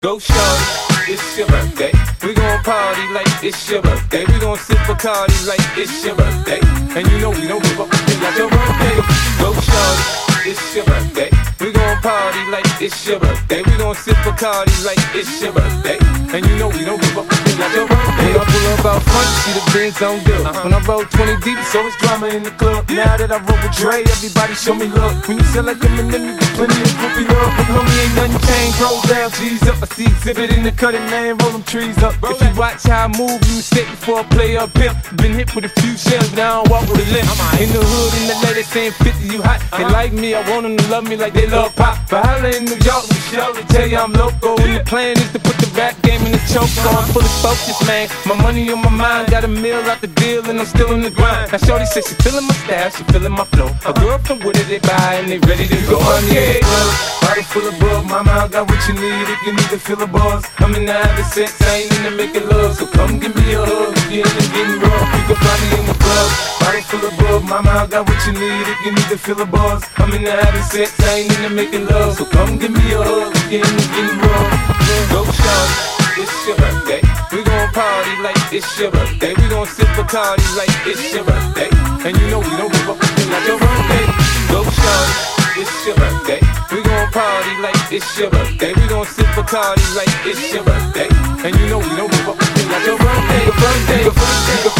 Go shorty, it's your birthday. We gon' party like it's your birthday. We gon' sip Bacardi like it's your birthday. And you know we don't give up like your birthday. Go shorty, it's your birthday. We gon' party like it's your birthday. We gon' sip Bacardi like it's your birthday. And you know we don't give up see the Benz on dip. When I roll 20 deep, so it's drama in the club. Now that I roll with Dre, everybody show me love. When you sell like Eminem, you get plenty of groupie love. But homie, ain't nothing changed. Roll down, G's up. I see exhibit in the cutting, man. Roll them trees up. If you watch how I move, you mistake before I play up pimp. Been hit with a few shells, now I walk with a limp. In the hood, in the lady saying 50, you hot. They like me, I want them to love me like they love pop. But holla in New York, Michelle, they tell you I'm loco. And the plan is to put the rap game in the choke, so I'm fully focused, man. My money on my mind, got a meal out the deal, and I'm still in the grind. Now, Shorty says she feeling my style, she feeling my flow. A girl from Wooded, they buy, and they ready to go. In the club, bottle full of bug. Mama, I got what you need if you need to feel the buzz. I'm in the having sex, I ain't into making love, so come give me a hug. If you into getting rough, you can find me in the club. Bottle full of bug, mama, I got what you need if you need to feel the buzz. I'm in the having sex, I ain't into making love, so come give me a hug. If you into getting rough, go short it's your birthday. We gon' party like it's your birthday. We gon' sip Bacardi like it's your birthday. And you know we don't give up like your birthday. Go shorty, it's your birthday. We gon' party like it's your birthday. We gon' sip Bacardi like it's your birthday. And you know we don't give up like your birthday. Your birthday, your birthday, your birthday.